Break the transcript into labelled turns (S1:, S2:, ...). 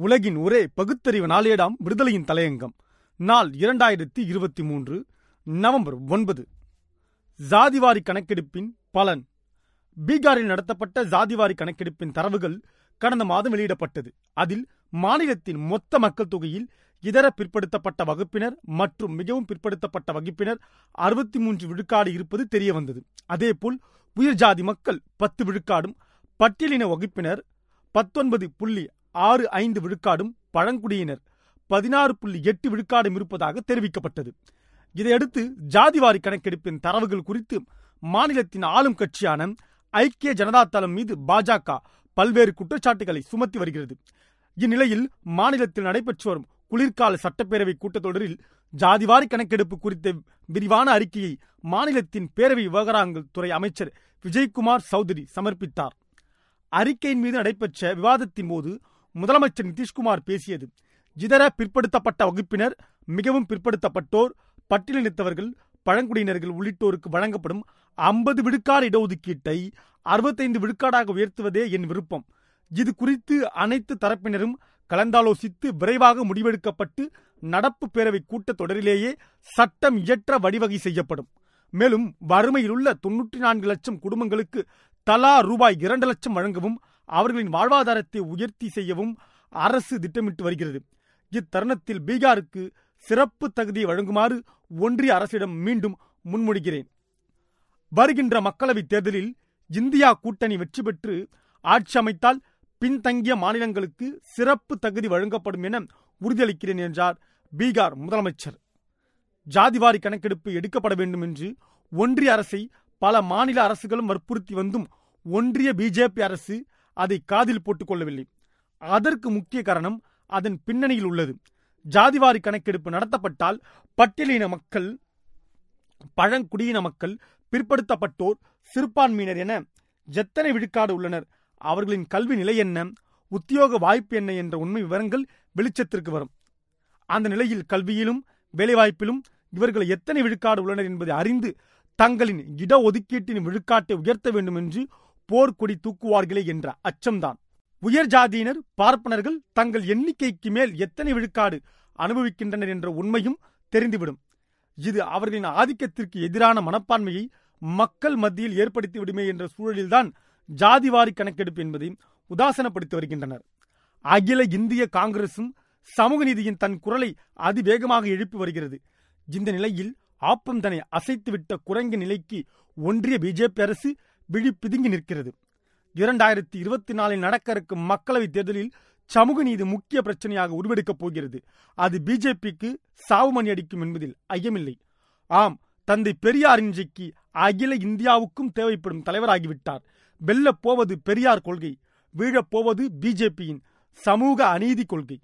S1: உலகின் ஒரே பகுத்தறிவு நாளேடாம் விடுதலையின் தலையங்கம். நாள் இரண்டாயிரத்தி இருபத்தி மூன்று நவம்பர் ஒன்பது. ஜாதிவாரி கணக்கெடுப்பின் பலன். பீகாரில் நடத்தப்பட்ட ஜாதிவாரி கணக்கெடுப்பின் தரவுகள் கடந்த மாதம் வெளியிடப்பட்டது. அதில் மாநிலத்தின் மொத்த மக்கள் தொகையில் இதர பிற்படுத்தப்பட்ட வகுப்பினர் மற்றும் மிகவும் பிற்படுத்தப்பட்ட வகுப்பினர் அறுபத்தி மூன்று விழுக்காடு இருப்பது தெரிய வந்தது அதேபோல் உயர் ஜாதி மக்கள் பத்து விழுக்காடும் பட்டியலின வகுப்பினர் பத்தொன்பது புள்ளி ஆறு ஐந்து விழுக்காடும் பழங்குடியினர் பதினாறு புள்ளி எட்டு விழுக்காடும் இருப்பதாக தெரிவிக்கப்பட்டது. இதையடுத்து ஜாதிவாரி கணக்கெடுப்பின் தரவுகள் குறித்து மாநிலத்தின் ஆளும் கட்சியான ஐக்கிய ஜனதா தளம் மீது பாஜக பல்வேறு குற்றச்சாட்டுகளை சுமத்தி வருகிறது. இந்நிலையில் மாநிலத்தில் நடைபெற்று வரும் குளிர்கால சட்டப்பேரவை கூட்டத்தொடரில் ஜாதிவாரி கணக்கெடுப்பு குறித்த விரிவான அறிக்கையை மாநிலத்தின் பேரவை விவகாரங்கள் துறை அமைச்சர் விஜய்குமார் சௌத்ரி சமர்ப்பித்தார். அறிக்கையின் மீது நடைபெற்ற விவாதத்தின் போது முதலமைச்சர் நிதிஷ்குமார் பேசியது. இதர பிற்படுத்தப்பட்ட வகுப்பினர் மிகவும் பிற்படுத்தப்பட்டோர் பட்டியலினத்தவர்கள் பழங்குடியினர்கள் உள்ளிட்டோருக்கு வழங்கப்படும் ஐம்பது விழுக்காடு இடஒதுக்கீட்டை அறுபத்தைந்து விழுக்காடாக உயர்த்துவதே என் விருப்பம். இது குறித்து அனைத்து தரப்பினரும் கலந்தாலோசித்து விரைவாக முடிவெடுக்கப்பட்டு நடப்பு பேரவை கூட்டத்தொடரிலேயே சட்டம் இயற்ற வழிவகை செய்யப்படும். மேலும் வறுமையில் உள்ள தொன்னூற்றி நான்கு லட்சம் குடும்பங்களுக்கு தலா ரூபாய் இரண்டு லட்சம் வழங்கவும் அவர்களின் வாழ்வாதாரத்தை உயர்த்தி செய்யவும் அரசு திட்டமிட்டு வருகிறது. இத்தருணத்தில் பீகாருக்கு சிறப்பு தகுதியை வழங்குமாறு ஒன்றிய அரசிடம் மீண்டும் முன்மொழிகிறேன். வருகின்ற மக்களவைத் தேர்தலில் இந்தியா கூட்டணி வெற்றி பெற்று ஆட்சி அமைத்தால் பின்தங்கிய மாநிலங்களுக்கு சிறப்பு தகுதி வழங்கப்படும் என உறுதியளிக்கிறேன் என்றார் பீகார் முதலமைச்சர். ஜாதிவாரி கணக்கெடுப்பு எடுக்கப்பட வேண்டும் என்று ஒன்றிய அரசை பல மாநில அரசுகளும் வற்புறுத்தி வந்தும் ஒன்றிய பிஜேபி அரசு அதை காதில் போட்டுக்கொள்ளவில்லை. அதற்கு முக்கிய காரணம் அதன் பின்னணியில் உள்ளது. ஜாதிவாரி கணக்கெடுப்பு நடத்தப்பட்டால் பட்டியலின மக்கள் பழங்குடியின மக்கள் பிற்படுத்தப்பட்டோர் சிறுபான்மையினர் என எத்தனை விழுக்காடு உள்ளனர் அவர்களின் கல்வி நிலை என்ன உத்தியோக வாய்ப்பு என்ன என்ற உண்மை விவரங்கள் வெளிச்சத்திற்கு வரும். அந்த நிலையில் கல்வியிலும் வேலைவாய்ப்பிலும் இவர்கள் எத்தனை விழுக்காடு உள்ளனர் என்பதை அறிந்து தங்களின் இடஒதுக்கீட்டின் விழுக்காட்டை உயர்த்த வேண்டும் என்று போர்க்கொடி தூக்குவார்களே என்ற அச்சம்தான். உயர் ஜாதியினர் பார்ப்பனர்கள் தங்கள் எண்ணிக்கைக்கு மேல் எத்தனை விழுக்காடு அனுபவிக்கின்றனர் என்ற உண்மையும் தெரிந்துவிடும். இது அவர்களின் ஆதிக்கத்திற்கு எதிரான மனப்பான்மையை மக்கள் மத்தியில் ஏற்படுத்திவிடுமே என்ற சூழலில்தான் ஜாதிவாரி கணக்கெடுப்பு என்பதை உதாசனப்படுத்தி வருகின்றனர். அகில இந்திய காங்கிரசும் சமூக நீதியின் தன் குரலை அதிவேகமாக எழுப்பி வருகிறது. இந்த நிலையில் ஆப்பம் தன்னை அசைத்துவிட்ட குரங்கு நிலைக்கு ஒன்றிய பிஜேபி அரசு விழி பிதுங்கி நிற்கிறது. இரண்டாயிரத்தி இருபத்தி நாலில் நடக்க இருக்கும் மக்களவைத் தேர்தலில் சமூக நீதி முக்கிய பிரச்சனையாக உருவெடுக்கப் போகிறது. அது பிஜேபிக்கு சாவுமணி அடிக்கும் என்பதில் ஐயமில்லை. ஆம் தந்தை பெரியார் இன்றைக்கு அகில இந்தியாவுக்கும் தேவைப்படும் தலைவராகிவிட்டார். வெல்லப் போவது பெரியார் கொள்கை வீழப் போவது பிஜேபியின் சமூக அநீதி கொள்கை.